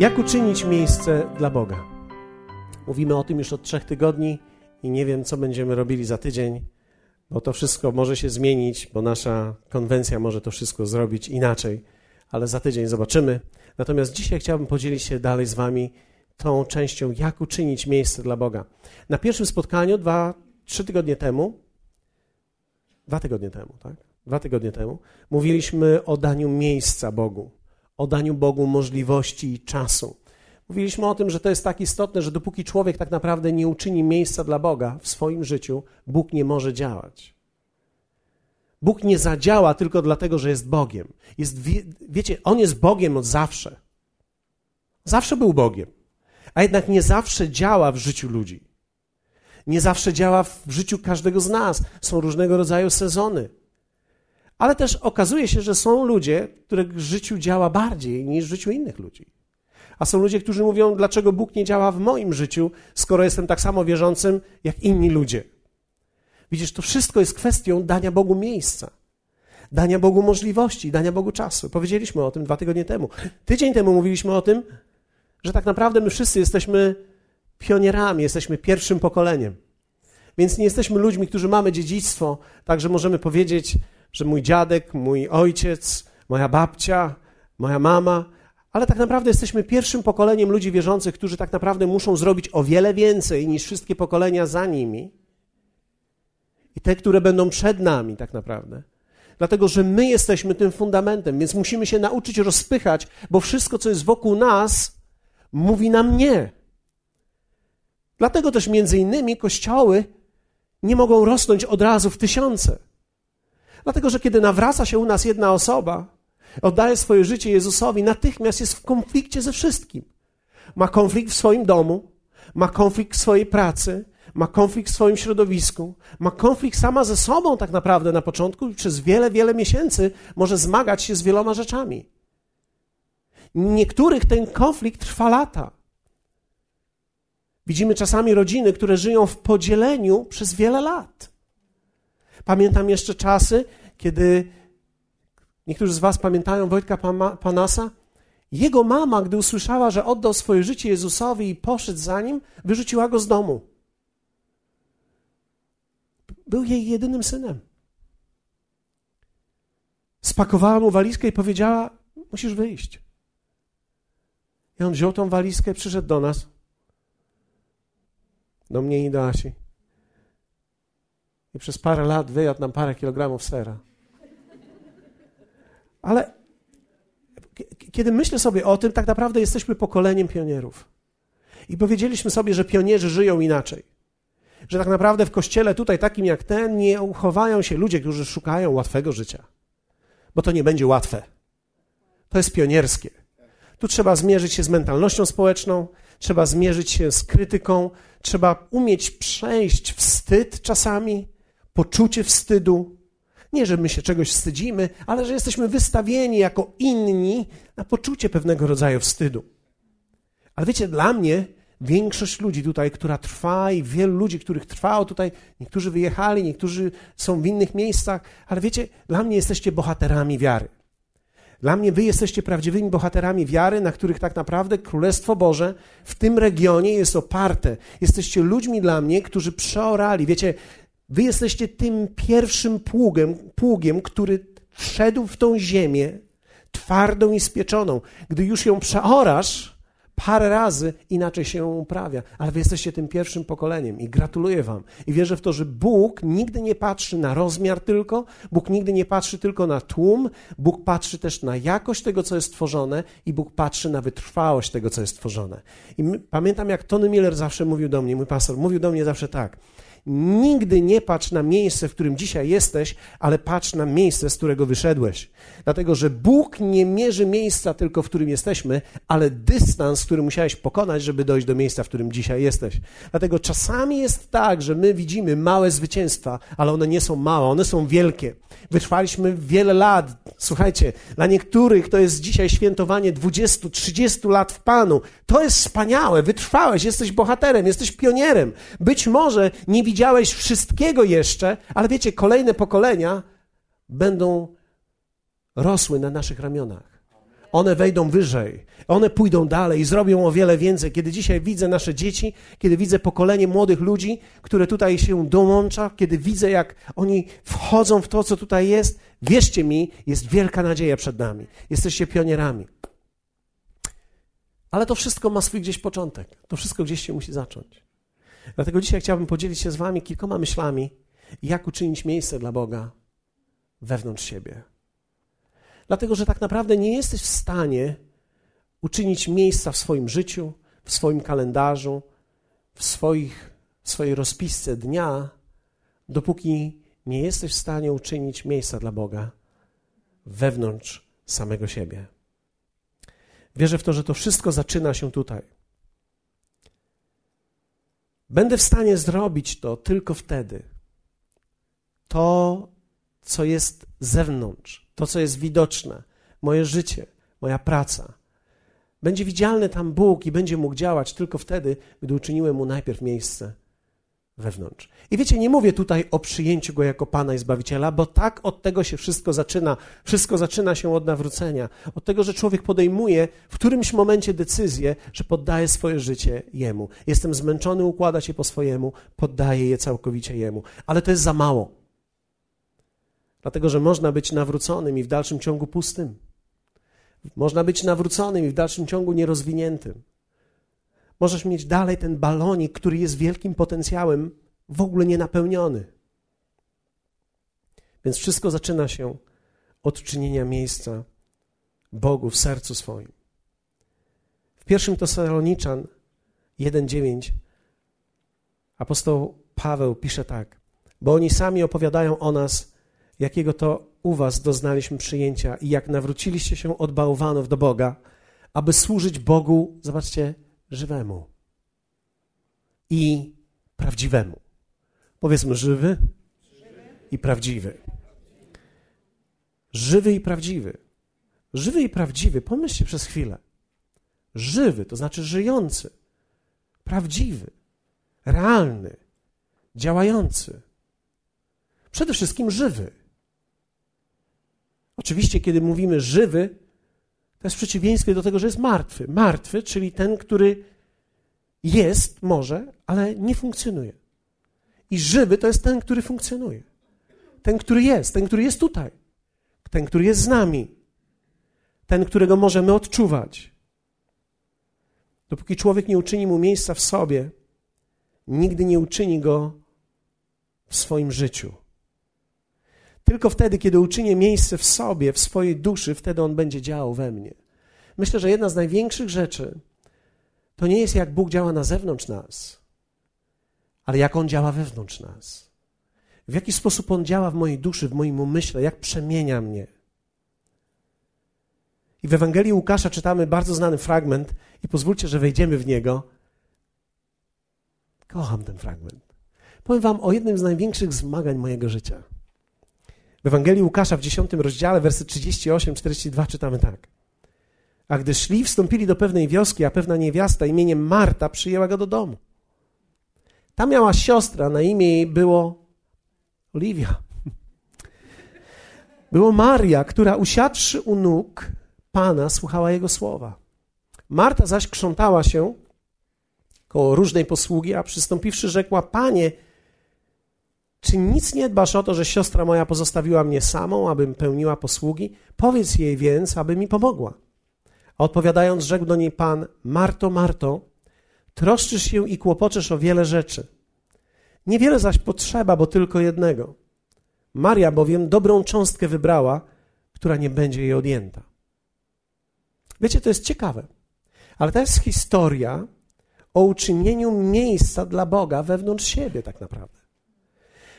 Jak uczynić miejsce dla Boga? Mówimy o tym już od trzech tygodni i nie wiem, co będziemy robili za tydzień, bo to wszystko może się zmienić, bo nasza konwencja może to wszystko zrobić inaczej, ale za tydzień zobaczymy. Natomiast dzisiaj chciałbym podzielić się dalej z Wami tą częścią, jak uczynić miejsce dla Boga. Na pierwszym spotkaniu, dwa, trzy tygodnie temu, dwa tygodnie temu, tak? Dwa tygodnie temu, mówiliśmy o daniu miejsca Bogu o daniu Bogu możliwości i czasu. Mówiliśmy o tym, że to jest tak istotne, że dopóki człowiek tak naprawdę nie uczyni miejsca dla Boga w swoim życiu, Bóg nie może działać. Bóg nie zadziała tylko dlatego, że jest Bogiem. Jest, wie, wiecie, On jest Bogiem od zawsze. Zawsze był Bogiem. A jednak nie zawsze działa w życiu ludzi. Nie zawsze działa w życiu każdego z nas. Są różnego rodzaju sezony. Ale też okazuje się, że są ludzie, których w życiu działa bardziej niż w życiu innych ludzi. A są ludzie, którzy mówią, dlaczego Bóg nie działa w moim życiu, skoro jestem tak samo wierzącym jak inni ludzie. Widzisz, to wszystko jest kwestią dania Bogu miejsca, dania Bogu możliwości, dania Bogu czasu. Powiedzieliśmy o tym dwa tygodnie temu. Tydzień temu mówiliśmy o tym, że tak naprawdę my wszyscy jesteśmy pionierami, jesteśmy pierwszym pokoleniem. Więc nie jesteśmy ludźmi, którzy mamy dziedzictwo, także możemy powiedzieć, że mój dziadek, mój ojciec, moja babcia, moja mama, ale tak naprawdę jesteśmy pierwszym pokoleniem ludzi wierzących, którzy tak naprawdę muszą zrobić o wiele więcej niż wszystkie pokolenia za nimi i te, które będą przed nami, tak naprawdę. Dlatego, że my jesteśmy tym fundamentem, więc musimy się nauczyć rozpychać, bo wszystko, co jest wokół nas, mówi nam nie. Dlatego też między innymi kościoły nie mogą rosnąć od razu w tysiące. Dlatego, że kiedy nawraca się u nas jedna osoba, oddaje swoje życie Jezusowi, natychmiast jest w konflikcie ze wszystkim. Ma konflikt w swoim domu, ma konflikt w swojej pracy, ma konflikt w swoim środowisku, ma konflikt sama ze sobą tak naprawdę na początku i przez wiele, wiele miesięcy może zmagać się z wieloma rzeczami. Niektórych ten konflikt trwa lata. Widzimy czasami rodziny, które żyją w podzieleniu przez wiele lat. Pamiętam jeszcze czasy, kiedy niektórzy z Was pamiętają Wojtka Panasa. Jego mama, gdy usłyszała, że oddał swoje życie Jezusowi i poszedł za nim, wyrzuciła go z domu. Był jej jedynym synem. Spakowała mu walizkę i powiedziała: Musisz wyjść. I on wziął tą walizkę, przyszedł do nas, do mnie i do Asi i przez parę lat wyjadł nam parę kilogramów sera. Ale kiedy myślę sobie o tym, tak naprawdę jesteśmy pokoleniem pionierów. I powiedzieliśmy sobie, że pionierzy żyją inaczej. Że tak naprawdę w kościele tutaj takim jak ten nie uchowają się ludzie, którzy szukają łatwego życia. Bo to nie będzie łatwe. To jest pionierskie. Tu trzeba zmierzyć się z mentalnością społeczną, trzeba zmierzyć się z krytyką, trzeba umieć przejść wstyd czasami, poczucie wstydu. Nie, że my się czegoś wstydzimy, ale że jesteśmy wystawieni jako inni na poczucie pewnego rodzaju wstydu. Ale wiecie, dla mnie większość ludzi tutaj, która trwa i wielu ludzi, których trwało tutaj, niektórzy wyjechali, niektórzy są w innych miejscach, ale wiecie, dla mnie jesteście bohaterami wiary. Dla mnie wy jesteście prawdziwymi bohaterami wiary, na których tak naprawdę Królestwo Boże w tym regionie jest oparte. Jesteście ludźmi dla mnie, którzy przeorali. Wiecie, Wy jesteście tym pierwszym pługiem, pługiem, który wszedł w tą ziemię twardą i spieczoną. Gdy już ją przeorasz, parę razy inaczej się ją uprawia, ale wy jesteście tym pierwszym pokoleniem i gratuluję wam. I wierzę w to, że Bóg nigdy nie patrzy na rozmiar tylko, Bóg nigdy nie patrzy tylko na tłum, Bóg patrzy też na jakość tego, co jest tworzone i Bóg patrzy na wytrwałość tego, co jest tworzone. I my, pamiętam, jak Tony Miller zawsze mówił do mnie, mój pastor, mówił do mnie zawsze tak – Nigdy nie patrz na miejsce, w którym dzisiaj jesteś, ale patrz na miejsce, z którego wyszedłeś. Dlatego, że Bóg nie mierzy miejsca tylko, w którym jesteśmy, ale dystans, który musiałeś pokonać, żeby dojść do miejsca, w którym dzisiaj jesteś. Dlatego czasami jest tak, że my widzimy małe zwycięstwa, ale one nie są małe, one są wielkie. Wytrwaliśmy wiele lat. Słuchajcie, dla niektórych to jest dzisiaj świętowanie 20-30 lat w Panu. To jest wspaniałe, wytrwałeś, jesteś bohaterem, jesteś pionierem. Być może nie widziałeś wszystkiego jeszcze, ale wiecie, kolejne pokolenia będą rosły na naszych ramionach. One wejdą wyżej, one pójdą dalej i zrobią o wiele więcej. Kiedy dzisiaj widzę nasze dzieci, kiedy widzę pokolenie młodych ludzi, które tutaj się dołącza, kiedy widzę, jak oni wchodzą w to, co tutaj jest, wierzcie mi, jest wielka nadzieja przed nami. Jesteście pionierami. Ale to wszystko ma swój gdzieś początek. To wszystko gdzieś się musi zacząć. Dlatego dzisiaj chciałbym podzielić się z Wami kilkoma myślami, jak uczynić miejsce dla Boga wewnątrz siebie. Dlatego, że tak naprawdę nie jesteś w stanie uczynić miejsca w swoim życiu, w swoim kalendarzu, w, swoich, w swojej rozpisce dnia, dopóki nie jesteś w stanie uczynić miejsca dla Boga wewnątrz samego siebie. Wierzę w to, że to wszystko zaczyna się tutaj. Będę w stanie zrobić to tylko wtedy. To, co jest zewnątrz, to, co jest widoczne, moje życie, moja praca. Będzie widzialny tam Bóg i będzie mógł działać tylko wtedy, gdy uczyniłem mu najpierw miejsce wewnątrz. I wiecie, nie mówię tutaj o przyjęciu go jako Pana i Zbawiciela, bo tak od tego się wszystko zaczyna. Wszystko zaczyna się od nawrócenia. Od tego, że człowiek podejmuje w którymś momencie decyzję, że poddaje swoje życie Jemu. Jestem zmęczony, układa się po swojemu, poddaję je całkowicie Jemu. Ale to jest za mało. Dlatego, że można być nawróconym i w dalszym ciągu pustym. Można być nawróconym i w dalszym ciągu nierozwiniętym. Możesz mieć dalej ten balonik, który jest wielkim potencjałem, w ogóle nienapełniony. Więc wszystko zaczyna się od czynienia miejsca Bogu w sercu swoim. W pierwszym Tesaloniczan 1:9 apostoł Paweł pisze tak: Bo oni sami opowiadają o nas, jakiego to u was doznaliśmy przyjęcia i jak nawróciliście się od bałwanów do Boga, aby służyć Bogu, zobaczcie, żywemu i prawdziwemu. Powiedzmy żywy i prawdziwy. Żywy i prawdziwy. Żywy i prawdziwy, pomyślcie przez chwilę. Żywy to znaczy żyjący, prawdziwy, realny, działający. Przede wszystkim żywy. Oczywiście, kiedy mówimy żywy, to jest w przeciwieństwie do tego, że jest martwy. Martwy, czyli ten, który jest może, ale nie funkcjonuje. I żywy to jest ten, który funkcjonuje. Ten, który jest, ten, który jest tutaj. Ten, który jest z nami. Ten, którego możemy odczuwać. Dopóki człowiek nie uczyni mu miejsca w sobie, nigdy nie uczyni go w swoim życiu. Tylko wtedy, kiedy uczynię miejsce w sobie, w swojej duszy, wtedy on będzie działał we mnie. Myślę, że jedna z największych rzeczy to nie jest jak Bóg działa na zewnątrz nas, ale jak on działa wewnątrz nas. W jaki sposób on działa w mojej duszy, w moim umyśle, jak przemienia mnie. I w Ewangelii Łukasza czytamy bardzo znany fragment, i pozwólcie, że wejdziemy w niego. Kocham ten fragment. Powiem Wam o jednym z największych zmagań mojego życia. W Ewangelii Łukasza w 10 rozdziale, wersy 38-42 czytamy tak. A gdy szli, wstąpili do pewnej wioski, a pewna niewiasta imieniem Marta przyjęła go do domu. Ta miała siostra, na imię jej było Oliwia. Było Maria, która usiadłszy u nóg Pana, słuchała Jego słowa. Marta zaś krzątała się koło różnej posługi, a przystąpiwszy rzekła, Panie, czy nic nie dbasz o to, że siostra moja pozostawiła mnie samą, abym pełniła posługi? Powiedz jej więc, aby mi pomogła. A odpowiadając, rzekł do niej Pan: Marto, Marto, troszczysz się i kłopoczesz o wiele rzeczy. Niewiele zaś potrzeba, bo tylko jednego. Maria bowiem dobrą cząstkę wybrała, która nie będzie jej odjęta. Wiecie, to jest ciekawe, ale to jest historia o uczynieniu miejsca dla Boga wewnątrz siebie, tak naprawdę.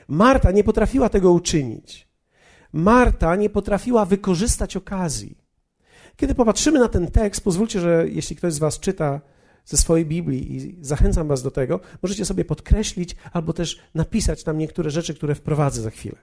Marta nie potrafiła tego uczynić. Marta nie potrafiła wykorzystać okazji. Kiedy popatrzymy na ten tekst, pozwólcie, że jeśli ktoś z Was czyta ze swojej Biblii i zachęcam Was do tego, możecie sobie podkreślić albo też napisać tam niektóre rzeczy, które wprowadzę za chwilę.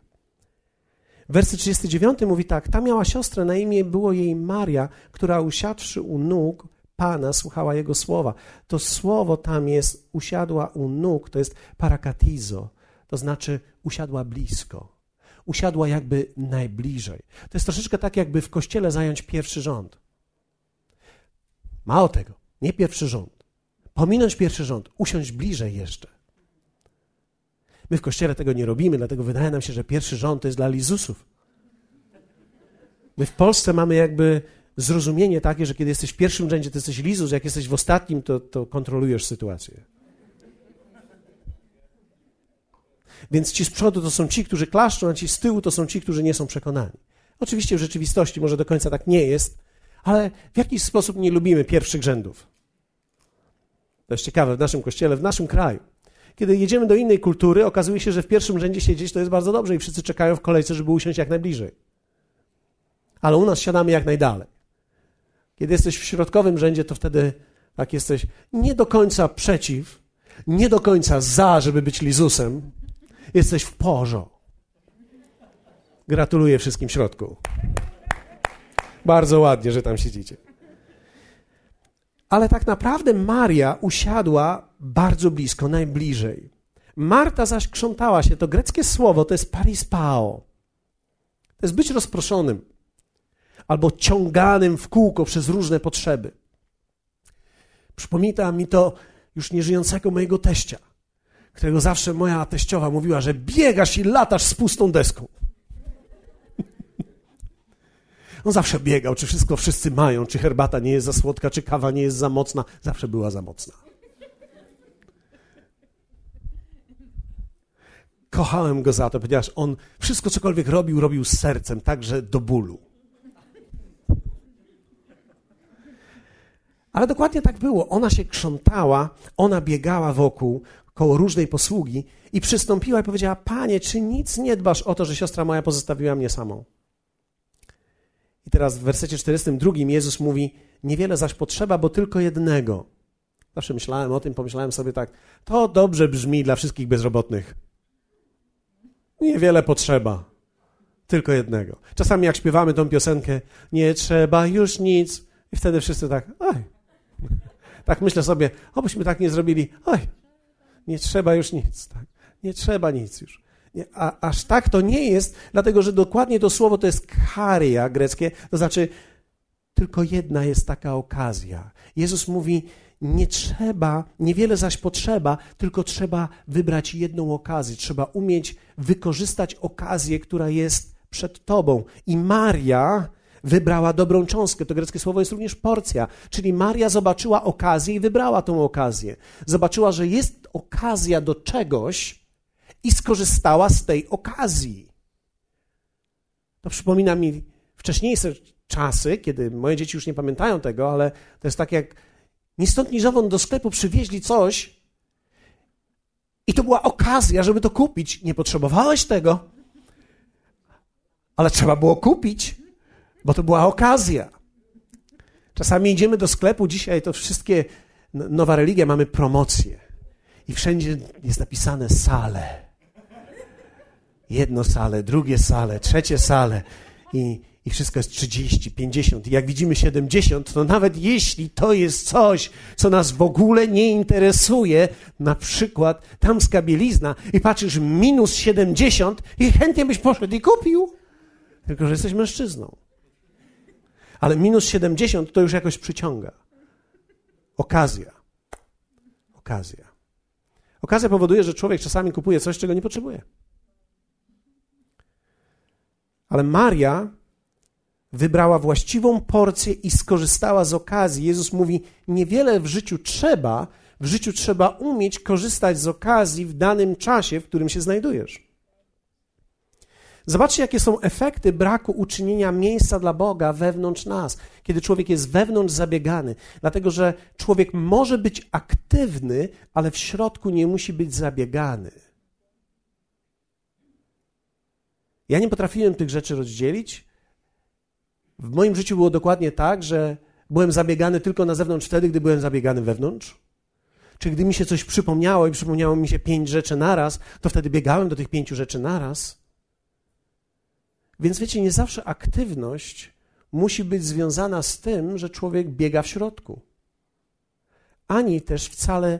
Werset 39 mówi tak: Ta miała siostrę, na imię było jej Maria, która usiadłszy u nóg Pana, słuchała jego słowa. To słowo tam jest, usiadła u nóg, to jest parakatizo, to znaczy usiadła blisko. Usiadła jakby najbliżej. To jest troszeczkę tak, jakby w kościele zająć pierwszy rząd. Mało tego, nie pierwszy rząd. Pominąć pierwszy rząd, usiąść bliżej jeszcze. My w kościele tego nie robimy, dlatego wydaje nam się, że pierwszy rząd to jest dla Lizusów. My w Polsce mamy jakby zrozumienie takie, że kiedy jesteś w pierwszym rzędzie, to jesteś Lizus, jak jesteś w ostatnim, to, to kontrolujesz sytuację. Więc ci z przodu to są ci, którzy klaszczą, a ci z tyłu to są ci, którzy nie są przekonani. Oczywiście w rzeczywistości może do końca tak nie jest, ale w jakiś sposób nie lubimy pierwszych rzędów. To jest ciekawe w naszym kościele, w naszym kraju. Kiedy jedziemy do innej kultury, okazuje się, że w pierwszym rzędzie siedzieć to jest bardzo dobrze i wszyscy czekają w kolejce, żeby usiąść jak najbliżej. Ale u nas siadamy jak najdalej. Kiedy jesteś w środkowym rzędzie, to wtedy tak jesteś nie do końca przeciw, nie do końca za, żeby być Lizusem. Jesteś w porzo. Gratuluję wszystkim w środku. Bardzo ładnie, że tam siedzicie. Ale tak naprawdę Maria usiadła bardzo blisko, najbliżej. Marta zaś krzątała się. To greckie słowo to jest parispao. To jest być rozproszonym albo ciąganym w kółko przez różne potrzeby. Przypomina mi to już nieżyjącego mojego teścia, którego zawsze moja teściowa mówiła, że biegasz i latasz z pustą deską. On zawsze biegał, czy wszystko wszyscy mają, czy herbata nie jest za słodka, czy kawa nie jest za mocna. Zawsze była za mocna. Kochałem go za to, ponieważ on wszystko, cokolwiek robił, robił z sercem, także do bólu. Ale dokładnie tak było. Ona się krzątała, ona biegała wokół, koło różnej posługi i przystąpiła i powiedziała: Panie, czy nic nie dbasz o to, że siostra moja pozostawiła mnie samą? I teraz w wersecie 42 Jezus mówi: Niewiele zaś potrzeba, bo tylko jednego. Zawsze myślałem o tym, pomyślałem sobie tak: To dobrze brzmi dla wszystkich bezrobotnych. Niewiele potrzeba, tylko jednego. Czasami jak śpiewamy tą piosenkę, nie trzeba już nic, i wtedy wszyscy tak, oj. Tak myślę sobie, obyśmy tak nie zrobili, oj, nie trzeba już nic, tak? Nie trzeba nic już. A, aż tak to nie jest, dlatego że dokładnie to słowo to jest karia greckie, to znaczy tylko jedna jest taka okazja. Jezus mówi, nie trzeba, niewiele zaś potrzeba, tylko trzeba wybrać jedną okazję. Trzeba umieć wykorzystać okazję, która jest przed tobą. I Maria wybrała dobrą cząstkę. To greckie słowo jest również porcja, czyli Maria zobaczyła okazję i wybrała tą okazję. Zobaczyła, że jest okazja do czegoś, i skorzystała z tej okazji. To przypomina mi wcześniejsze czasy, kiedy moje dzieci już nie pamiętają tego, ale to jest tak jak ni stąd, ni do sklepu przywieźli coś i to była okazja, żeby to kupić. Nie potrzebowałeś tego, ale trzeba było kupić, bo to była okazja. Czasami idziemy do sklepu, dzisiaj to wszystkie, nowa religia, mamy promocje i wszędzie jest napisane sale jedno sale, drugie sale, trzecie sale i, i wszystko jest 30, 50. I jak widzimy 70, to nawet jeśli to jest coś, co nas w ogóle nie interesuje, na przykład tamska bielizna i patrzysz minus 70 i chętnie byś poszedł i kupił, tylko że jesteś mężczyzną. Ale minus 70 to już jakoś przyciąga. Okazja. Okazja. Okazja powoduje, że człowiek czasami kupuje coś, czego nie potrzebuje. Ale Maria wybrała właściwą porcję i skorzystała z okazji. Jezus mówi: Niewiele w życiu trzeba, w życiu trzeba umieć korzystać z okazji w danym czasie, w którym się znajdujesz. Zobaczcie, jakie są efekty braku uczynienia miejsca dla Boga wewnątrz nas, kiedy człowiek jest wewnątrz zabiegany. Dlatego, że człowiek może być aktywny, ale w środku nie musi być zabiegany. Ja nie potrafiłem tych rzeczy rozdzielić. W moim życiu było dokładnie tak, że byłem zabiegany tylko na zewnątrz wtedy, gdy byłem zabiegany wewnątrz. Czy gdy mi się coś przypomniało i przypomniało mi się pięć rzeczy naraz, to wtedy biegałem do tych pięciu rzeczy naraz. Więc wiecie, nie zawsze aktywność musi być związana z tym, że człowiek biega w środku. Ani też wcale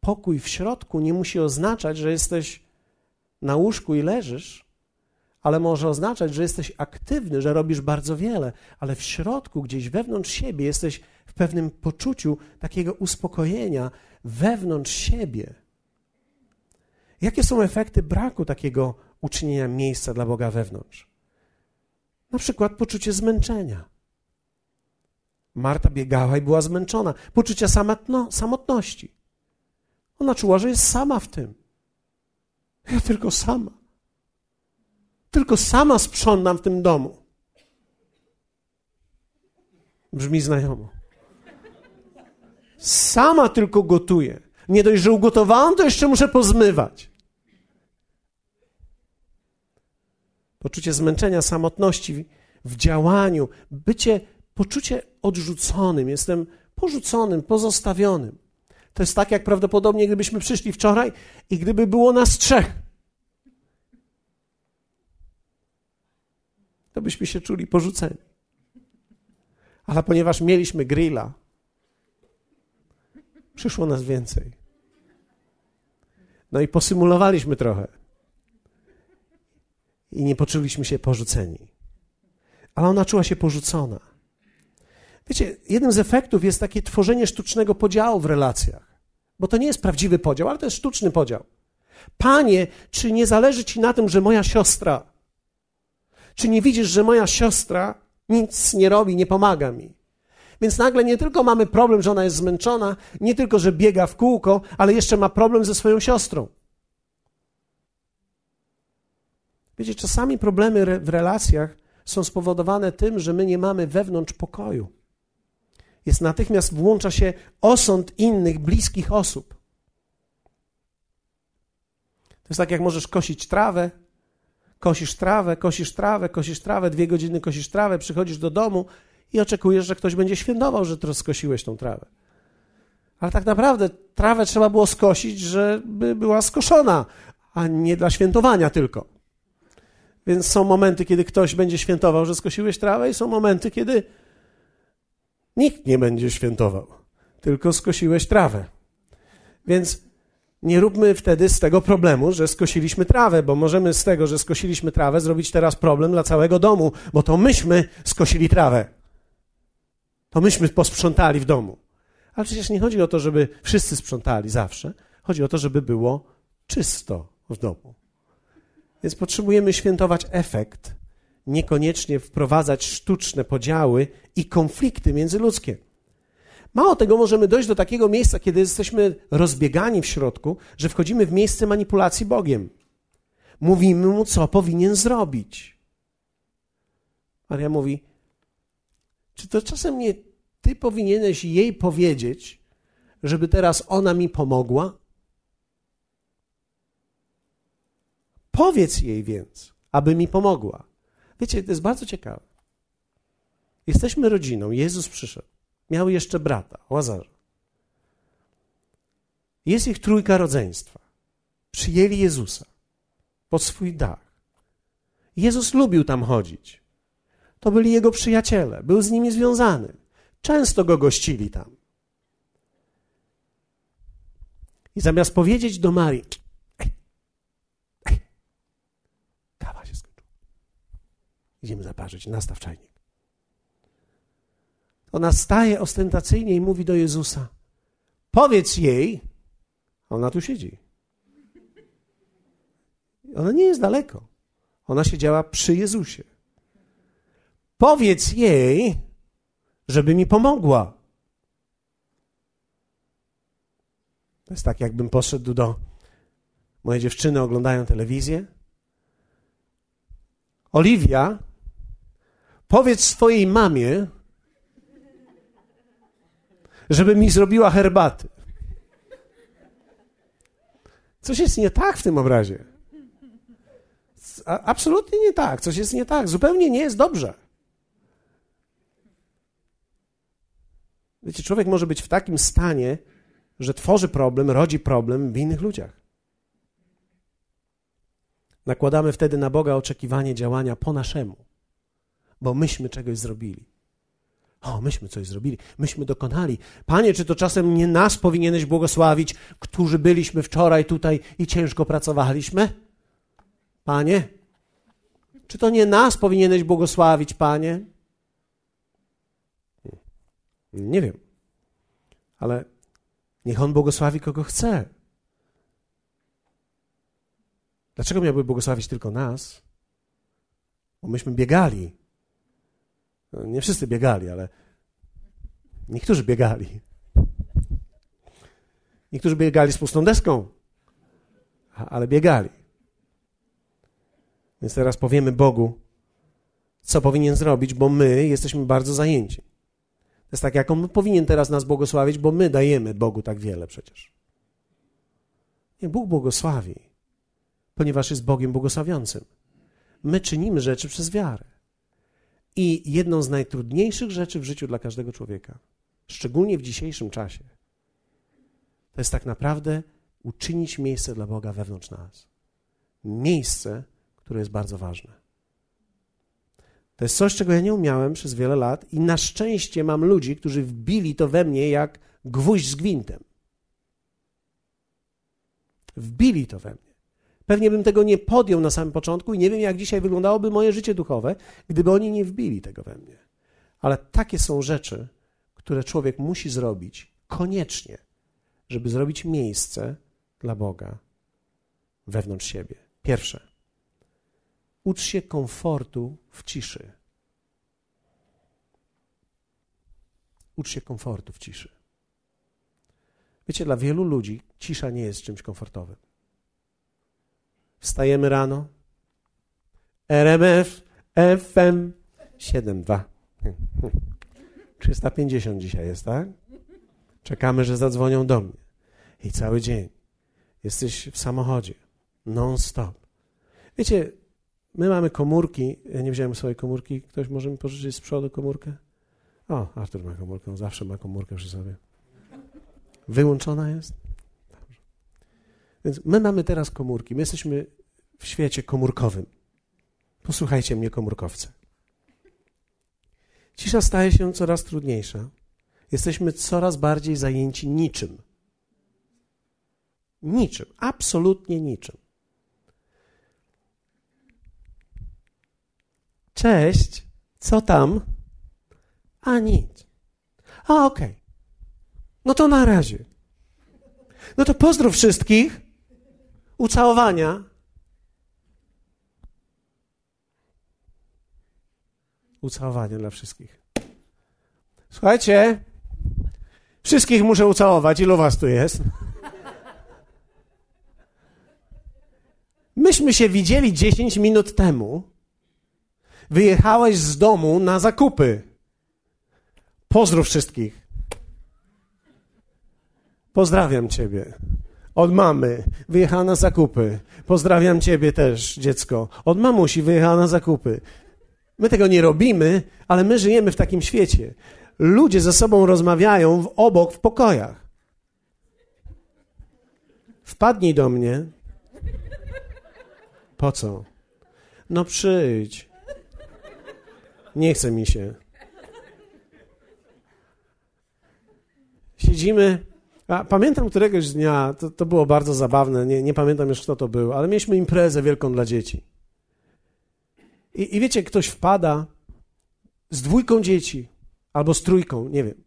pokój w środku nie musi oznaczać, że jesteś na łóżku i leżysz, ale może oznaczać, że jesteś aktywny, że robisz bardzo wiele, ale w środku, gdzieś wewnątrz siebie, jesteś w pewnym poczuciu takiego uspokojenia wewnątrz siebie. Jakie są efekty braku takiego uczynienia miejsca dla Boga wewnątrz? Na przykład poczucie zmęczenia. Marta biegała i była zmęczona. Poczucia samotno, samotności. Ona czuła, że jest sama w tym. Ja tylko sama. Tylko sama sprzątam w tym domu. Brzmi znajomo. Sama tylko gotuję. Nie dość, że ugotowałam, to jeszcze muszę pozmywać. Poczucie zmęczenia, samotności w działaniu, bycie, poczucie odrzuconym. Jestem porzuconym, pozostawionym. To jest tak, jak prawdopodobnie gdybyśmy przyszli wczoraj i gdyby było nas trzech. To byśmy się czuli porzuceni. Ale ponieważ mieliśmy grilla, przyszło nas więcej. No i posymulowaliśmy trochę. I nie poczuliśmy się porzuceni. Ale ona czuła się porzucona. Wiecie, jednym z efektów jest takie tworzenie sztucznego podziału w relacjach. Bo to nie jest prawdziwy podział, ale to jest sztuczny podział. Panie, czy nie zależy ci na tym, że moja siostra, czy nie widzisz, że moja siostra nic nie robi, nie pomaga mi? Więc nagle nie tylko mamy problem, że ona jest zmęczona, nie tylko, że biega w kółko, ale jeszcze ma problem ze swoją siostrą. Wiecie, czasami problemy w relacjach są spowodowane tym, że my nie mamy wewnątrz pokoju jest natychmiast włącza się osąd innych bliskich osób. To jest tak, jak możesz kosić trawę, kosisz trawę, kosisz trawę, kosisz trawę, dwie godziny kosisz trawę, przychodzisz do domu i oczekujesz, że ktoś będzie świętował, że skosiłeś tą trawę. Ale tak naprawdę trawę trzeba było skosić, żeby była skoszona, a nie dla świętowania tylko. Więc są momenty, kiedy ktoś będzie świętował, że skosiłeś trawę, i są momenty, kiedy Nikt nie będzie świętował, tylko skosiłeś trawę. Więc nie róbmy wtedy z tego problemu, że skosiliśmy trawę, bo możemy z tego, że skosiliśmy trawę, zrobić teraz problem dla całego domu, bo to myśmy skosili trawę. To myśmy posprzątali w domu. Ale przecież nie chodzi o to, żeby wszyscy sprzątali zawsze. Chodzi o to, żeby było czysto w domu. Więc potrzebujemy świętować efekt, niekoniecznie wprowadzać sztuczne podziały i konflikty międzyludzkie. Mało tego, możemy dojść do takiego miejsca, kiedy jesteśmy rozbiegani w środku, że wchodzimy w miejsce manipulacji Bogiem. Mówimy mu, co powinien zrobić. Maria mówi: Czy to czasem nie ty powinieneś jej powiedzieć, żeby teraz ona mi pomogła? Powiedz jej więc, aby mi pomogła. Wiecie, to jest bardzo ciekawe. Jesteśmy rodziną, Jezus przyszedł. Miał jeszcze brata, Łazarza. Jest ich trójka rodzeństwa. Przyjęli Jezusa pod swój dach. Jezus lubił tam chodzić. To byli jego przyjaciele, był z nimi związany. Często go gościli tam. I zamiast powiedzieć do Marii, Idziemy zaparzyć, nastaw czajnik. Ona staje ostentacyjnie i mówi do Jezusa: Powiedz jej, ona tu siedzi. Ona nie jest daleko. Ona siedziała przy Jezusie. Powiedz jej, żeby mi pomogła. To jest tak, jakbym poszedł do. Moje dziewczyny oglądają telewizję. Oliwia Powiedz swojej mamie, żeby mi zrobiła herbaty. Coś jest nie tak w tym obrazie. absolutnie nie tak. Coś jest nie tak. Zupełnie nie jest dobrze. Wiecie, człowiek może być w takim stanie, że tworzy problem, rodzi problem w innych ludziach. Nakładamy wtedy na Boga oczekiwanie działania po naszemu bo myśmy czegoś zrobili. O, myśmy coś zrobili, myśmy dokonali. Panie, czy to czasem nie nas powinieneś błogosławić, którzy byliśmy wczoraj tutaj i ciężko pracowaliśmy? Panie? Czy to nie nas powinieneś błogosławić, Panie? Nie wiem. Ale niech On błogosławi kogo chce. Dlaczego miałby błogosławić tylko nas? Bo myśmy biegali. No, nie wszyscy biegali, ale niektórzy biegali. Niektórzy biegali z pustą deską, ale biegali. Więc teraz powiemy Bogu, co powinien zrobić, bo my jesteśmy bardzo zajęci. To jest tak, jak On powinien teraz nas błogosławić, bo my dajemy Bogu tak wiele przecież. Nie, Bóg błogosławi, ponieważ jest Bogiem błogosławiącym. My czynimy rzeczy przez wiarę. I jedną z najtrudniejszych rzeczy w życiu dla każdego człowieka, szczególnie w dzisiejszym czasie, to jest tak naprawdę uczynić miejsce dla Boga wewnątrz nas. Miejsce, które jest bardzo ważne. To jest coś, czego ja nie umiałem przez wiele lat, i na szczęście mam ludzi, którzy wbili to we mnie jak gwóźdź z gwintem. Wbili to we mnie. Pewnie bym tego nie podjął na samym początku i nie wiem, jak dzisiaj wyglądałoby moje życie duchowe, gdyby oni nie wbili tego we mnie. Ale takie są rzeczy, które człowiek musi zrobić koniecznie, żeby zrobić miejsce dla Boga wewnątrz siebie. Pierwsze, ucz się komfortu w ciszy. Ucz się komfortu w ciszy. Wiecie, dla wielu ludzi cisza nie jest czymś komfortowym. Wstajemy rano. RMF FM 72. 350 dzisiaj jest, tak? Czekamy, że zadzwonią do mnie. I cały dzień jesteś w samochodzie, non-stop. Wiecie, my mamy komórki. Ja nie wziąłem swojej komórki. Ktoś może mi pożyczyć z przodu komórkę? O, Artur ma komórkę, on zawsze ma komórkę przy sobie. Wyłączona jest? Więc my mamy teraz komórki. My jesteśmy w świecie komórkowym. Posłuchajcie mnie, komórkowcy. Cisza staje się coraz trudniejsza. Jesteśmy coraz bardziej zajęci niczym. Niczym, absolutnie niczym. Cześć, co tam? A nic. A okej. Okay. No to na razie. No to pozdrów wszystkich. Ucałowania. Ucałowania dla wszystkich. Słuchajcie, wszystkich muszę ucałować. Ilu was tu jest? Myśmy się widzieli 10 minut temu. Wyjechałeś z domu na zakupy. Pozdrów wszystkich. Pozdrawiam ciebie. Od mamy wyjechała na zakupy. Pozdrawiam ciebie też, dziecko. Od mamusi wyjechała na zakupy. My tego nie robimy, ale my żyjemy w takim świecie. Ludzie ze sobą rozmawiają w obok w pokojach. Wpadnij do mnie. Po co? No przyjdź. Nie chce mi się. Siedzimy. A pamiętam któregoś dnia, to, to było bardzo zabawne, nie, nie pamiętam już kto to był, ale mieliśmy imprezę wielką dla dzieci. I, I wiecie, ktoś wpada z dwójką dzieci albo z trójką, nie wiem,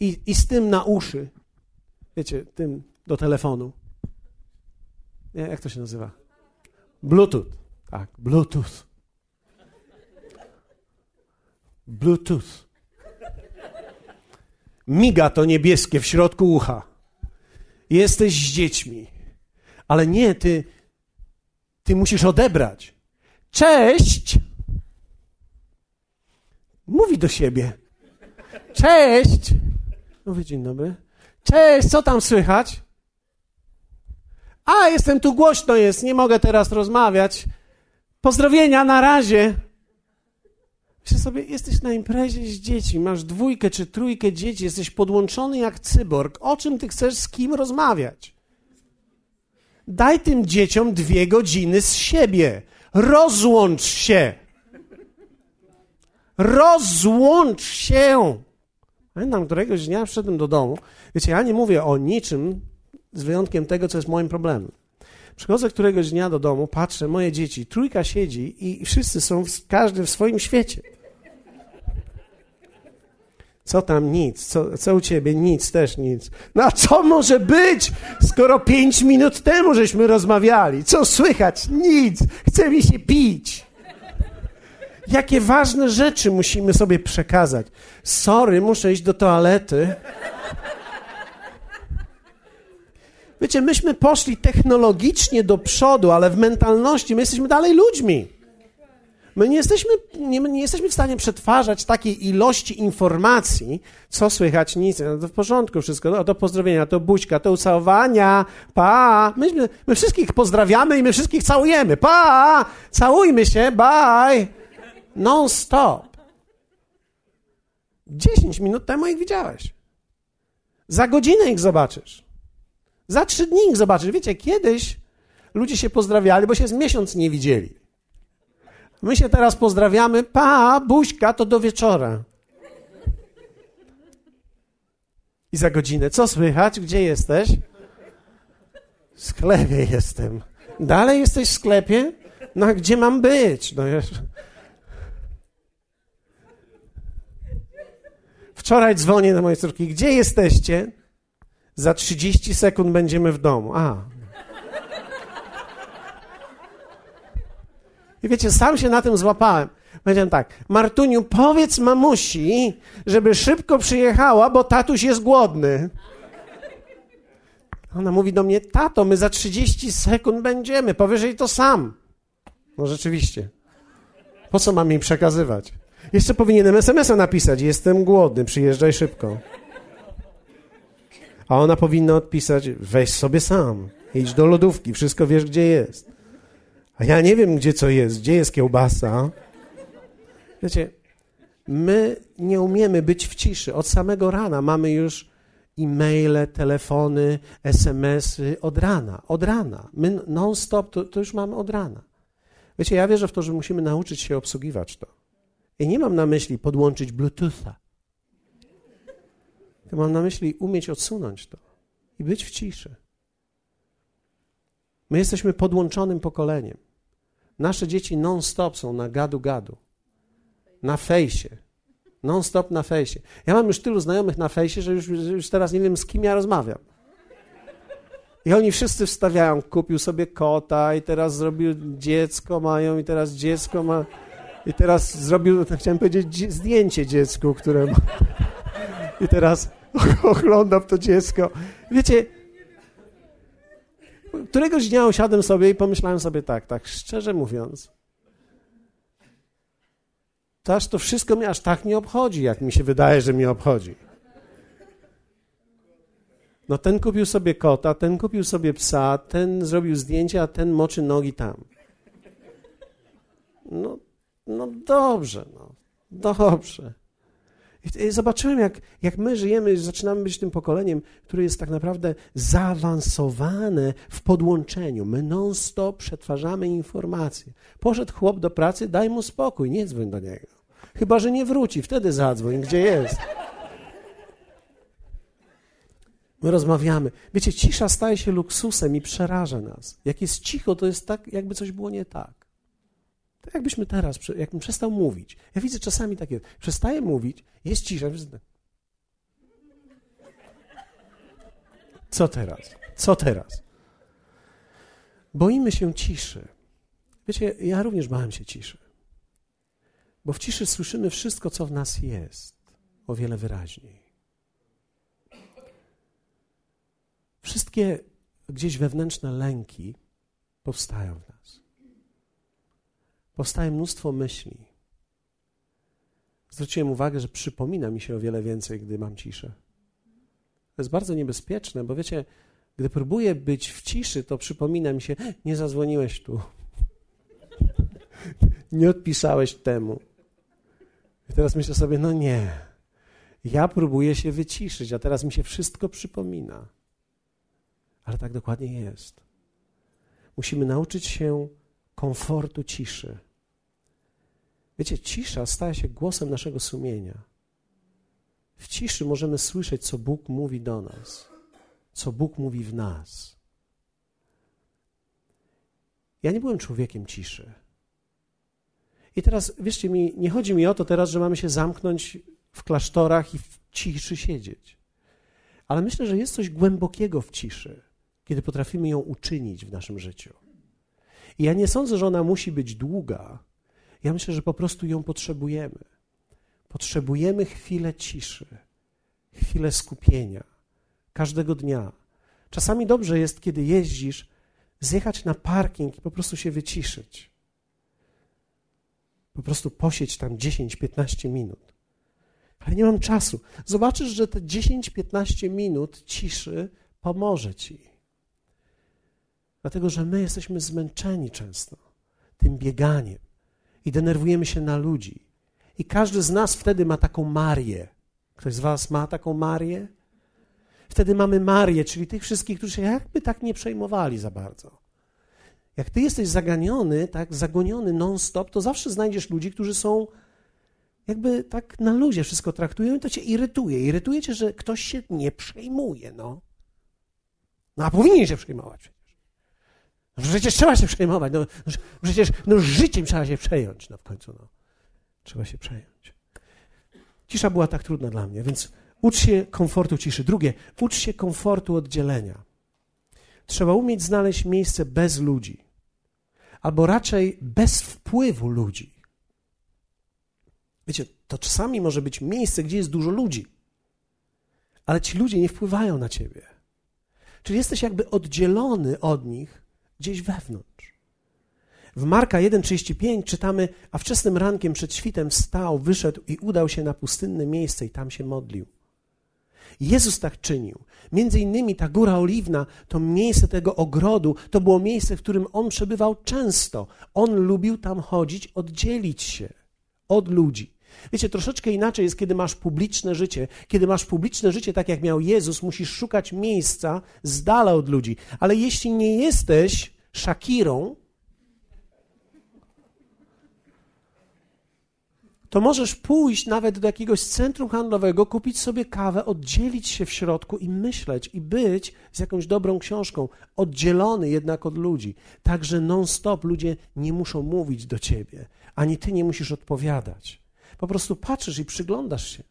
i, i z tym na uszy, wiecie, tym do telefonu. Nie, jak to się nazywa? Bluetooth. Tak, Bluetooth. Bluetooth. Miga to niebieskie w środku ucha. Jesteś z dziećmi. Ale nie, ty, ty musisz odebrać. Cześć! Mówi do siebie. Cześć! Mówi dzień dobry. Cześć, co tam słychać? A, jestem tu głośno jest, nie mogę teraz rozmawiać. Pozdrowienia, na razie. Myślę sobie, jesteś na imprezie z dziećmi, masz dwójkę czy trójkę dzieci, jesteś podłączony jak cyborg. O czym ty chcesz z kim rozmawiać? Daj tym dzieciom dwie godziny z siebie. Rozłącz się. Rozłącz się. Pamiętam, któregoś dnia wszedłem do domu. Wiecie, ja nie mówię o niczym z wyjątkiem tego, co jest moim problemem. Przychodzę któregoś dnia do domu, patrzę, moje dzieci, trójka siedzi i wszyscy są, w, każdy w swoim świecie. Co tam nic? Co, co u ciebie? Nic, też nic. No a co może być, skoro pięć minut temu żeśmy rozmawiali? Co słychać? Nic. Chce mi się pić. Jakie ważne rzeczy musimy sobie przekazać. Sorry, muszę iść do toalety. Wiecie, myśmy poszli technologicznie do przodu, ale w mentalności my jesteśmy dalej ludźmi. My nie jesteśmy, nie, nie, jesteśmy w stanie przetwarzać takiej ilości informacji, co słychać, nic, no to w porządku wszystko, no, to pozdrowienia, to buźka, to ucałowania, pa. Myśmy, my wszystkich pozdrawiamy i my wszystkich całujemy, pa, całujmy się, bye, non stop. Dziesięć minut temu ich widziałeś. Za godzinę ich zobaczysz. Za trzy dni ich zobaczysz. Wiecie, kiedyś ludzie się pozdrawiali, bo się z miesiąc nie widzieli. My się teraz pozdrawiamy. Pa, buźka, to do wieczora. I za godzinę. Co słychać? Gdzie jesteś? W sklepie jestem. Dalej jesteś w sklepie? No a gdzie mam być? No jeszcze. Wczoraj dzwonię do mojej córki. Gdzie jesteście? Za 30 sekund będziemy w domu. A. I wiecie, sam się na tym złapałem. Powiedziałem tak, Martuniu, powiedz mamusi, żeby szybko przyjechała, bo tatuś jest głodny. Ona mówi do mnie, tato, my za 30 sekund będziemy, powyżej to sam. No rzeczywiście. Po co mam jej przekazywać? Jeszcze powinienem SMS-a napisać, jestem głodny, przyjeżdżaj szybko. A ona powinna odpisać: weź sobie sam, idź do lodówki, wszystko wiesz, gdzie jest. A ja nie wiem, gdzie co jest, gdzie jest kiełbasa. Wiecie, my nie umiemy być w ciszy. Od samego rana mamy już e-maile, telefony, SMS-y od rana, od rana. My non-stop to, to już mamy od rana. Wiecie, ja wierzę w to, że musimy nauczyć się obsługiwać to. I nie mam na myśli podłączyć Bluetootha to mam na myśli umieć odsunąć to i być w ciszy. My jesteśmy podłączonym pokoleniem. Nasze dzieci non-stop są na gadu-gadu, na fejsie. Non-stop na fejsie. Ja mam już tylu znajomych na fejsie, że już, już teraz nie wiem, z kim ja rozmawiam. I oni wszyscy wstawiają, kupił sobie kota i teraz zrobił dziecko, mają i teraz dziecko ma... I teraz zrobił, chciałem powiedzieć, zdjęcie dziecku, które ma. I teraz oglądam to dziecko. Wiecie, któregoś dnia usiadłem sobie i pomyślałem sobie tak, tak szczerze mówiąc, to aż to wszystko mnie aż tak nie obchodzi, jak mi się wydaje, że mnie obchodzi. No ten kupił sobie kota, ten kupił sobie psa, ten zrobił zdjęcie, a ten moczy nogi tam. No, no dobrze, no, dobrze. Zobaczyłem, jak, jak my żyjemy, zaczynamy być tym pokoleniem, które jest tak naprawdę zaawansowane w podłączeniu. My non-stop przetwarzamy informacje. Poszedł chłop do pracy, daj mu spokój, nie dzwoń do niego. Chyba, że nie wróci, wtedy zadzwoń, gdzie jest. My rozmawiamy. Wiecie, cisza staje się luksusem i przeraża nas. Jak jest cicho, to jest tak, jakby coś było nie tak. Tak jakbyśmy teraz, jakbym przestał mówić. Ja widzę czasami takie, przestaję mówić, jest cisza. Co teraz? Co teraz? Boimy się ciszy. Wiecie, ja również bałem się ciszy. Bo w ciszy słyszymy wszystko, co w nas jest, o wiele wyraźniej. Wszystkie gdzieś wewnętrzne lęki powstają w nas powstaje mnóstwo myśli. Zwróciłem uwagę, że przypomina mi się o wiele więcej, gdy mam ciszę. To jest bardzo niebezpieczne, bo wiecie, gdy próbuję być w ciszy, to przypomina mi się, nie zadzwoniłeś tu. nie odpisałeś temu. I teraz myślę sobie, no nie. Ja próbuję się wyciszyć, a teraz mi się wszystko przypomina. Ale tak dokładnie jest. Musimy nauczyć się komfortu ciszy. Wiecie, cisza staje się głosem naszego sumienia. W ciszy możemy słyszeć, co Bóg mówi do nas, co Bóg mówi w nas. Ja nie byłem człowiekiem ciszy. I teraz, wierzcie mi, nie chodzi mi o to teraz, że mamy się zamknąć w klasztorach i w ciszy siedzieć. Ale myślę, że jest coś głębokiego w ciszy, kiedy potrafimy ją uczynić w naszym życiu. I ja nie sądzę, że ona musi być długa. Ja myślę, że po prostu ją potrzebujemy. Potrzebujemy chwilę ciszy, chwilę skupienia, każdego dnia. Czasami dobrze jest, kiedy jeździsz, zjechać na parking i po prostu się wyciszyć. Po prostu posieć tam 10-15 minut. Ale nie mam czasu. Zobaczysz, że te 10-15 minut ciszy pomoże ci. Dlatego, że my jesteśmy zmęczeni często tym bieganiem i denerwujemy się na ludzi. I każdy z nas wtedy ma taką Marię. Ktoś z Was ma taką Marię? Wtedy mamy Marię, czyli tych wszystkich, którzy się jakby tak nie przejmowali za bardzo. Jak ty jesteś zaganiony, tak, zagoniony non-stop, to zawsze znajdziesz ludzi, którzy są jakby tak na luzie wszystko traktują i to cię irytuje. Irytuje cię, że ktoś się nie przejmuje, no. No a powinien się przejmować. No, przecież trzeba się przejmować, no, przecież no, życiem trzeba się przejąć, no w końcu, no. Trzeba się przejąć. Cisza była tak trudna dla mnie, więc ucz się komfortu ciszy. Drugie, ucz się komfortu oddzielenia. Trzeba umieć znaleźć miejsce bez ludzi, albo raczej bez wpływu ludzi. Wiecie, to czasami może być miejsce, gdzie jest dużo ludzi, ale ci ludzie nie wpływają na ciebie. Czyli jesteś jakby oddzielony od nich gdzieś wewnątrz. W Marka 1,35 czytamy, a wczesnym rankiem przed świtem wstał, wyszedł i udał się na pustynne miejsce i tam się modlił. Jezus tak czynił. Między innymi ta góra oliwna, to miejsce tego ogrodu, to było miejsce, w którym on przebywał często. On lubił tam chodzić, oddzielić się od ludzi. Wiecie, troszeczkę inaczej jest, kiedy masz publiczne życie. Kiedy masz publiczne życie, tak jak miał Jezus, musisz szukać miejsca z dala od ludzi. Ale jeśli nie jesteś Shakirą, to możesz pójść nawet do jakiegoś centrum handlowego, kupić sobie kawę, oddzielić się w środku i myśleć, i być z jakąś dobrą książką, oddzielony jednak od ludzi. Także non-stop ludzie nie muszą mówić do ciebie, ani ty nie musisz odpowiadać. Po prostu patrzysz i przyglądasz się.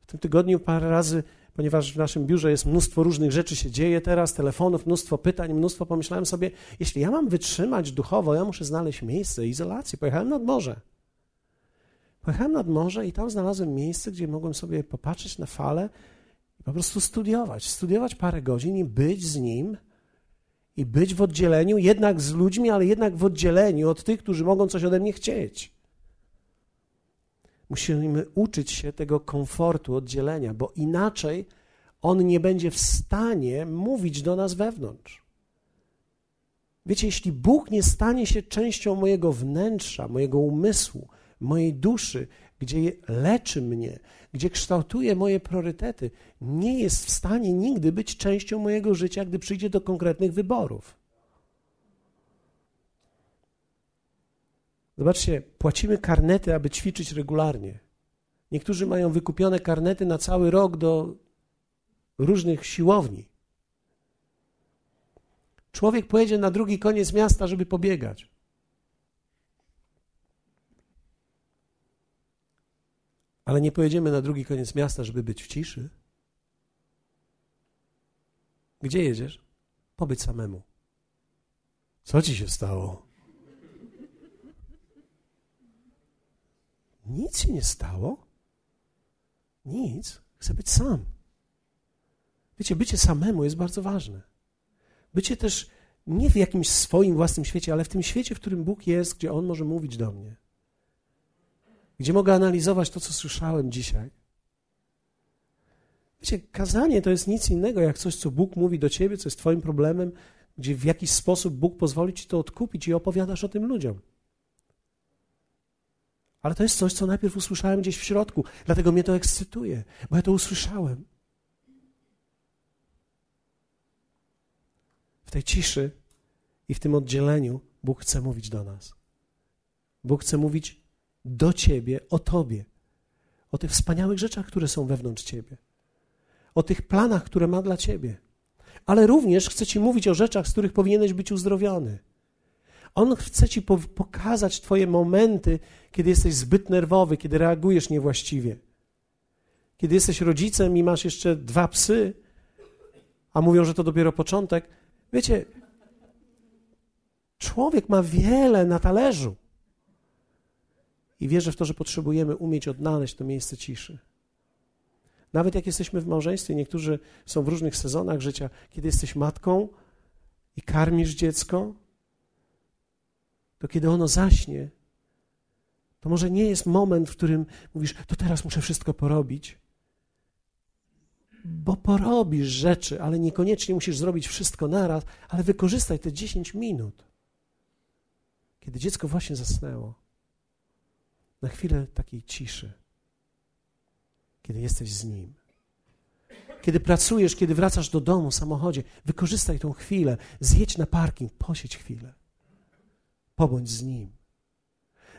W tym tygodniu parę razy, ponieważ w naszym biurze jest mnóstwo różnych rzeczy się dzieje teraz, telefonów, mnóstwo pytań, mnóstwo, pomyślałem sobie, jeśli ja mam wytrzymać duchowo, ja muszę znaleźć miejsce izolacji. Pojechałem nad morze. Pojechałem nad morze i tam znalazłem miejsce, gdzie mogłem sobie popatrzeć na fale i po prostu studiować. Studiować parę godzin i być z nim i być w oddzieleniu, jednak z ludźmi, ale jednak w oddzieleniu od tych, którzy mogą coś ode mnie chcieć. Musimy uczyć się tego komfortu oddzielenia, bo inaczej on nie będzie w stanie mówić do nas wewnątrz. Wiecie, jeśli Bóg nie stanie się częścią mojego wnętrza, mojego umysłu, mojej duszy, gdzie leczy mnie, gdzie kształtuje moje priorytety, nie jest w stanie nigdy być częścią mojego życia, gdy przyjdzie do konkretnych wyborów. Zobaczcie, płacimy karnety, aby ćwiczyć regularnie. Niektórzy mają wykupione karnety na cały rok do różnych siłowni. Człowiek pojedzie na drugi koniec miasta, żeby pobiegać. Ale nie pojedziemy na drugi koniec miasta, żeby być w ciszy. Gdzie jedziesz? Pobyć samemu. Co ci się stało? Nic się nie stało. Nic. Chcę być sam. Wiecie, bycie samemu jest bardzo ważne. Bycie też nie w jakimś swoim własnym świecie, ale w tym świecie, w którym Bóg jest, gdzie On może mówić do mnie gdzie mogę analizować to, co słyszałem dzisiaj. Wiecie, kazanie to jest nic innego jak coś, co Bóg mówi do ciebie, co jest Twoim problemem, gdzie w jakiś sposób Bóg pozwoli ci to odkupić i opowiadasz o tym ludziom. Ale to jest coś, co najpierw usłyszałem gdzieś w środku, dlatego mnie to ekscytuje, bo ja to usłyszałem. W tej ciszy i w tym oddzieleniu Bóg chce mówić do nas. Bóg chce mówić do Ciebie, o Tobie, o tych wspaniałych rzeczach, które są wewnątrz Ciebie, o tych planach, które ma dla Ciebie. Ale również chcę Ci mówić o rzeczach, z których powinieneś być uzdrowiony. On chce ci pokazać Twoje momenty, kiedy jesteś zbyt nerwowy, kiedy reagujesz niewłaściwie. Kiedy jesteś rodzicem i masz jeszcze dwa psy, a mówią, że to dopiero początek. Wiecie, człowiek ma wiele na talerzu. I wierzę w to, że potrzebujemy umieć odnaleźć to miejsce ciszy. Nawet jak jesteśmy w małżeństwie, niektórzy są w różnych sezonach życia, kiedy jesteś matką i karmisz dziecko, to kiedy ono zaśnie, to może nie jest moment, w którym mówisz, to teraz muszę wszystko porobić, bo porobisz rzeczy, ale niekoniecznie musisz zrobić wszystko naraz, ale wykorzystaj te 10 minut, kiedy dziecko właśnie zasnęło, na chwilę takiej ciszy, kiedy jesteś z nim. Kiedy pracujesz, kiedy wracasz do domu w samochodzie, wykorzystaj tą chwilę, zjedź na parking, posiedź chwilę. Pobądź z nim.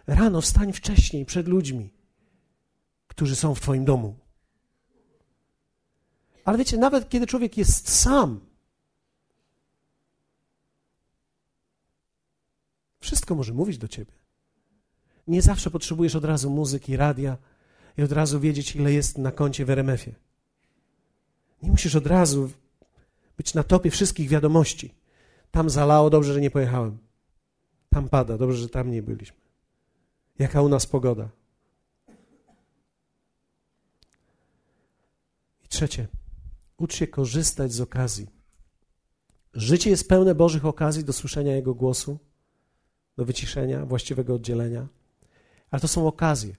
Rano wstań wcześniej przed ludźmi, którzy są w Twoim domu. Ale wiecie, nawet kiedy człowiek jest sam, wszystko może mówić do ciebie. Nie zawsze potrzebujesz od razu muzyki, radia i od razu wiedzieć, ile jest na koncie w RMF-ie. Nie musisz od razu być na topie wszystkich wiadomości. Tam zalało, dobrze, że nie pojechałem. Tam pada, dobrze, że tam nie byliśmy. Jaka u nas pogoda. I trzecie, ucz się korzystać z okazji. Życie jest pełne Bożych okazji do słyszenia Jego głosu, do wyciszenia, właściwego oddzielenia, ale to są okazje.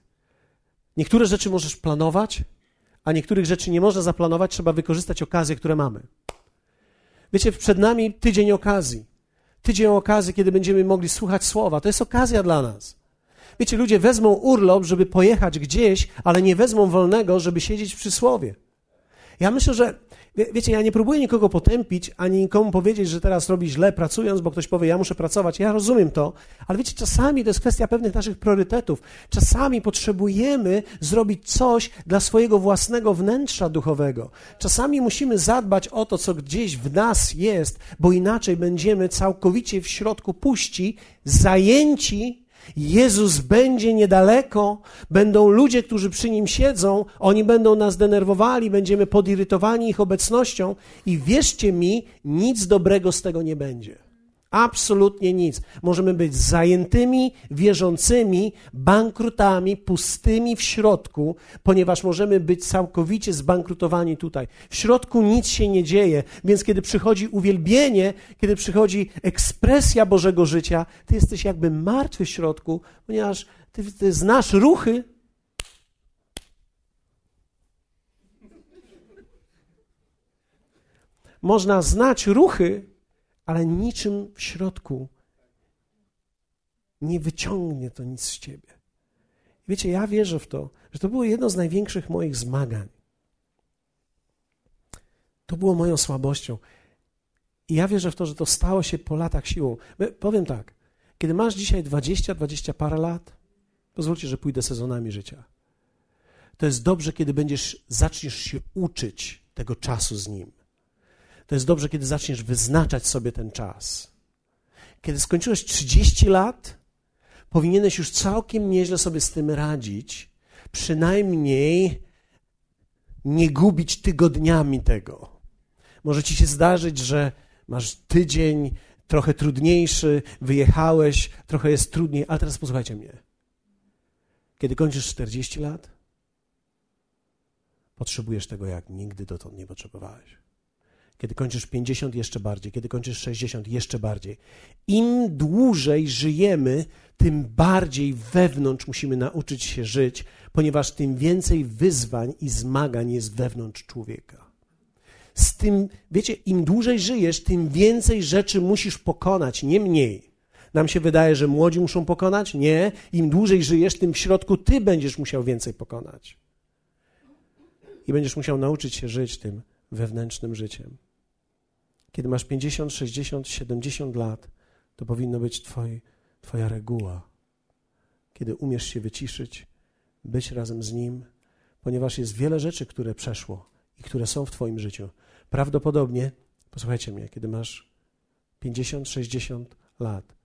Niektóre rzeczy możesz planować, a niektórych rzeczy nie można zaplanować, trzeba wykorzystać okazje, które mamy. Wiecie, przed nami tydzień okazji. Tydzień okazji, kiedy będziemy mogli słuchać słowa. To jest okazja dla nas. Wiecie, ludzie wezmą urlop, żeby pojechać gdzieś, ale nie wezmą wolnego, żeby siedzieć przy słowie. Ja myślę, że Wie, wiecie, ja nie próbuję nikogo potępić, ani nikomu powiedzieć, że teraz robi źle pracując, bo ktoś powie, ja muszę pracować. Ja rozumiem to, ale wiecie, czasami to jest kwestia pewnych naszych priorytetów. Czasami potrzebujemy zrobić coś dla swojego własnego wnętrza duchowego. Czasami musimy zadbać o to, co gdzieś w nas jest, bo inaczej będziemy całkowicie w środku puści, zajęci Jezus będzie niedaleko, będą ludzie, którzy przy nim siedzą, oni będą nas denerwowali, będziemy podirytowani ich obecnością i wierzcie mi, nic dobrego z tego nie będzie. Absolutnie nic. Możemy być zajętymi, wierzącymi, bankrutami, pustymi w środku, ponieważ możemy być całkowicie zbankrutowani tutaj. W środku nic się nie dzieje, więc kiedy przychodzi uwielbienie, kiedy przychodzi ekspresja Bożego życia, ty jesteś jakby martwy w środku, ponieważ ty, ty znasz ruchy. Można znać ruchy, ale niczym w środku nie wyciągnie to nic z ciebie. Wiecie, ja wierzę w to, że to było jedno z największych moich zmagań. To było moją słabością. I ja wierzę w to, że to stało się po latach siłą. Powiem tak, kiedy masz dzisiaj 20, 20 parę lat, pozwólcie, że pójdę sezonami życia. To jest dobrze, kiedy będziesz, zaczniesz się uczyć tego czasu z nim to jest dobrze, kiedy zaczniesz wyznaczać sobie ten czas. Kiedy skończyłeś 30 lat, powinieneś już całkiem nieźle sobie z tym radzić, przynajmniej nie gubić tygodniami tego. Może ci się zdarzyć, że masz tydzień trochę trudniejszy, wyjechałeś, trochę jest trudniej, ale teraz posłuchajcie mnie. Kiedy kończysz 40 lat, potrzebujesz tego jak nigdy dotąd nie potrzebowałeś. Kiedy kończysz 50, jeszcze bardziej. Kiedy kończysz 60, jeszcze bardziej. Im dłużej żyjemy, tym bardziej wewnątrz musimy nauczyć się żyć, ponieważ tym więcej wyzwań i zmagań jest wewnątrz człowieka. Z tym, wiecie, im dłużej żyjesz, tym więcej rzeczy musisz pokonać, nie mniej. Nam się wydaje, że młodzi muszą pokonać? Nie. Im dłużej żyjesz, tym w środku ty będziesz musiał więcej pokonać. I będziesz musiał nauczyć się żyć tym wewnętrznym życiem. Kiedy masz 50, 60, 70 lat, to powinno być twoi, Twoja reguła. Kiedy umiesz się wyciszyć, być razem z Nim, ponieważ jest wiele rzeczy, które przeszło i które są w Twoim życiu. Prawdopodobnie, posłuchajcie mnie, kiedy masz 50, 60 lat,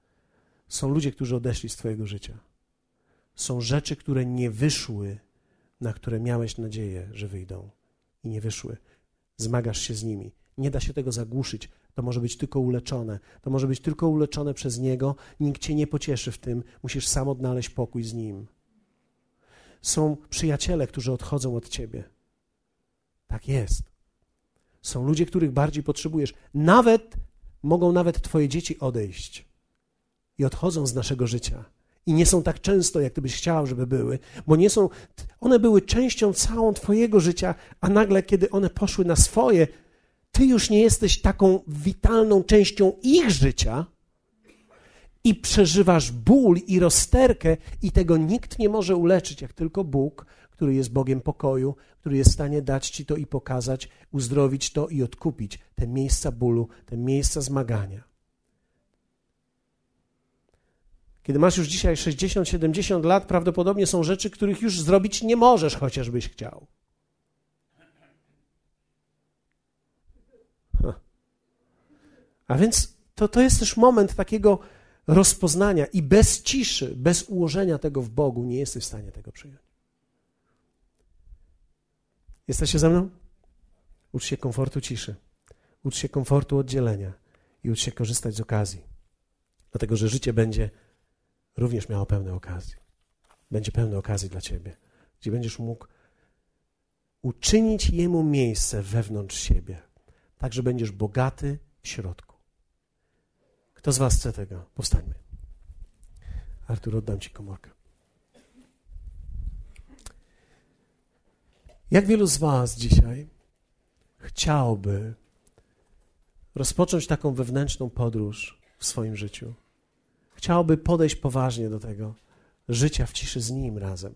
Są ludzie, którzy odeszli z Twojego życia. Są rzeczy, które nie wyszły, na które miałeś nadzieję, że wyjdą i nie wyszły. Zmagasz się z nimi. Nie da się tego zagłuszyć. To może być tylko uleczone. To może być tylko uleczone przez Niego. Nikt cię nie pocieszy w tym. Musisz sam odnaleźć pokój z Nim. Są przyjaciele, którzy odchodzą od ciebie. Tak jest. Są ludzie, których bardziej potrzebujesz. Nawet mogą nawet twoje dzieci odejść i odchodzą z naszego życia. I nie są tak często, jak ty byś chciał, żeby były, bo nie są, one były częścią całą twojego życia, a nagle, kiedy one poszły na swoje, ty już nie jesteś taką witalną częścią ich życia i przeżywasz ból i rozterkę i tego nikt nie może uleczyć, jak tylko Bóg, który jest Bogiem pokoju, który jest w stanie dać ci to i pokazać, uzdrowić to i odkupić te miejsca bólu, te miejsca zmagania. Kiedy masz już dzisiaj 60-70 lat, prawdopodobnie są rzeczy, których już zrobić nie możesz, chociażbyś chciał. A więc to, to jest też moment takiego rozpoznania i bez ciszy, bez ułożenia tego w Bogu nie jesteś w stanie tego przyjąć. Jesteście ze mną? Ucz się komfortu ciszy. Ucz się komfortu oddzielenia i ucz się korzystać z okazji. Dlatego, że życie będzie również miało pełne okazji. Będzie pełne okazji dla ciebie, gdzie będziesz mógł uczynić Jemu miejsce wewnątrz siebie, tak, że będziesz bogaty w środku. Kto z Was chce tego? Powstańmy. Artur, oddam Ci komórkę. Jak wielu z Was dzisiaj chciałoby rozpocząć taką wewnętrzną podróż w swoim życiu? Chciałoby podejść poważnie do tego życia w ciszy z Nim razem.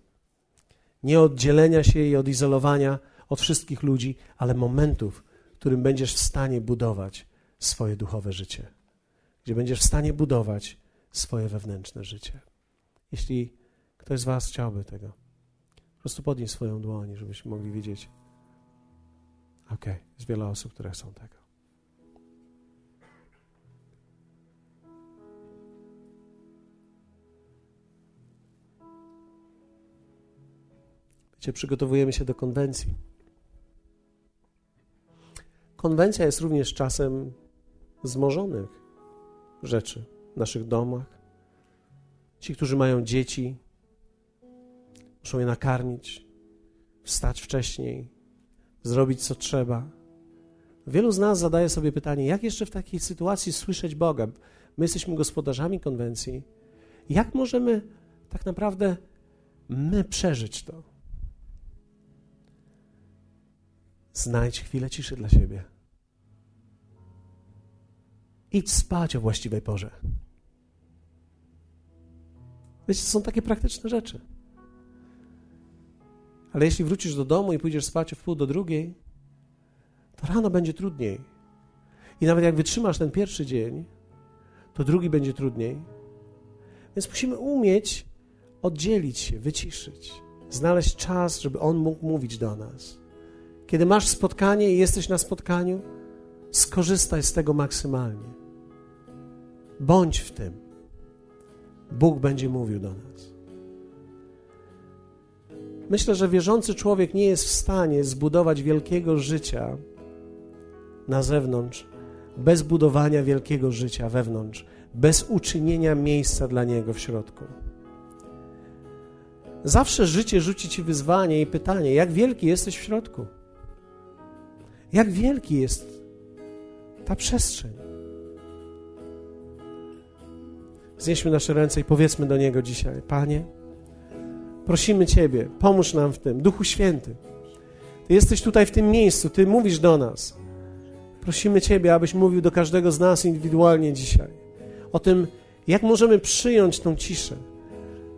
Nie oddzielenia się i odizolowania od wszystkich ludzi, ale momentów, w którym będziesz w stanie budować swoje duchowe życie, gdzie będziesz w stanie budować swoje wewnętrzne życie. Jeśli ktoś z Was chciałby tego, po prostu podnieś swoją dłoń, żebyśmy mogli widzieć. Okej, okay, jest wiele osób, które chcą tego. Wiecie, przygotowujemy się do konwencji. Konwencja jest również czasem zmożonych rzeczy w naszych domach. Ci, którzy mają dzieci, muszą je nakarmić, wstać wcześniej, zrobić co trzeba. Wielu z nas zadaje sobie pytanie, jak jeszcze w takiej sytuacji słyszeć Boga? My jesteśmy gospodarzami konwencji. Jak możemy tak naprawdę my przeżyć to? Znajdź chwilę ciszy dla siebie. Idź spać o właściwej porze. Wiecie, to są takie praktyczne rzeczy. Ale jeśli wrócisz do domu i pójdziesz spać o wpół do drugiej, to rano będzie trudniej. I nawet jak wytrzymasz ten pierwszy dzień, to drugi będzie trudniej. Więc musimy umieć oddzielić się, wyciszyć, znaleźć czas, żeby On mógł mówić do nas. Kiedy masz spotkanie i jesteś na spotkaniu, skorzystaj z tego maksymalnie. Bądź w tym. Bóg będzie mówił do nas. Myślę, że wierzący człowiek nie jest w stanie zbudować wielkiego życia na zewnątrz bez budowania wielkiego życia wewnątrz, bez uczynienia miejsca dla niego w środku. Zawsze życie rzuci ci wyzwanie i pytanie: jak wielki jesteś w środku? Jak wielki jest ta przestrzeń? Znieśmy nasze ręce i powiedzmy do Niego dzisiaj: Panie, prosimy Ciebie, pomóż nam w tym. Duchu Święty, Ty jesteś tutaj w tym miejscu, Ty mówisz do nas. Prosimy Ciebie, abyś mówił do każdego z nas indywidualnie dzisiaj o tym, jak możemy przyjąć tą ciszę,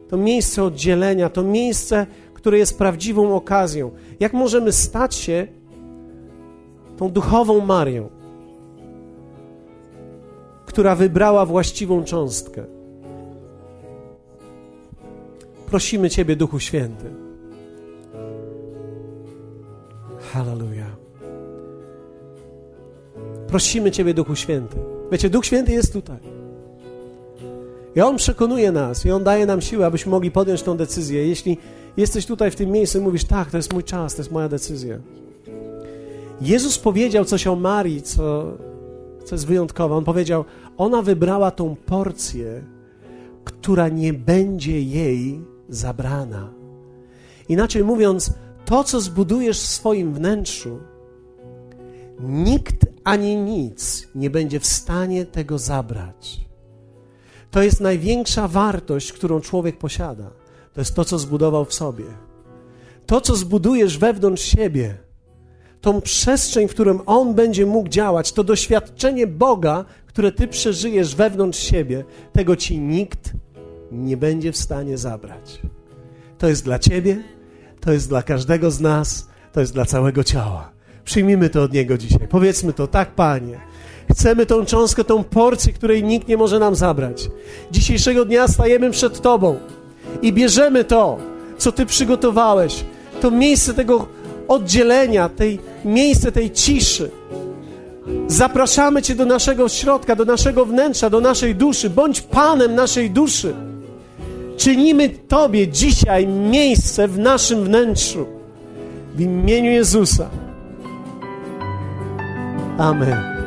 to miejsce oddzielenia, to miejsce, które jest prawdziwą okazją. Jak możemy stać się tą duchową Marią, która wybrała właściwą cząstkę. Prosimy Ciebie, Duchu Święty. Hallelujah. Prosimy Ciebie, Duchu Święty. Wiecie, Duch Święty jest tutaj. I On przekonuje nas i On daje nam siłę, abyśmy mogli podjąć tą decyzję. Jeśli jesteś tutaj w tym miejscu i mówisz, tak, to jest mój czas, to jest moja decyzja. Jezus powiedział coś o Marii, co, co jest wyjątkowe. On powiedział, ona wybrała tą porcję, która nie będzie jej zabrana. Inaczej mówiąc, to, co zbudujesz w swoim wnętrzu, nikt ani nic nie będzie w stanie tego zabrać. To jest największa wartość, którą człowiek posiada. To jest to, co zbudował w sobie. To, co zbudujesz wewnątrz siebie, tą przestrzeń, w którym On będzie mógł działać, to doświadczenie Boga, które Ty przeżyjesz wewnątrz siebie, tego Ci nikt nie będzie w stanie zabrać. To jest dla Ciebie, to jest dla każdego z nas, to jest dla całego ciała. Przyjmijmy to od Niego dzisiaj. Powiedzmy to, tak, Panie. Chcemy tą cząstkę, tą porcję, której nikt nie może nam zabrać. Dzisiejszego dnia stajemy przed Tobą i bierzemy to, co Ty przygotowałeś, to miejsce tego oddzielenia, tej miejsce tej ciszy. Zapraszamy Cię do naszego środka, do naszego wnętrza, do naszej duszy. Bądź Panem naszej duszy. Czynimy Tobie dzisiaj miejsce w naszym wnętrzu. W imieniu Jezusa. Amen.